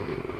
Mm-hmm.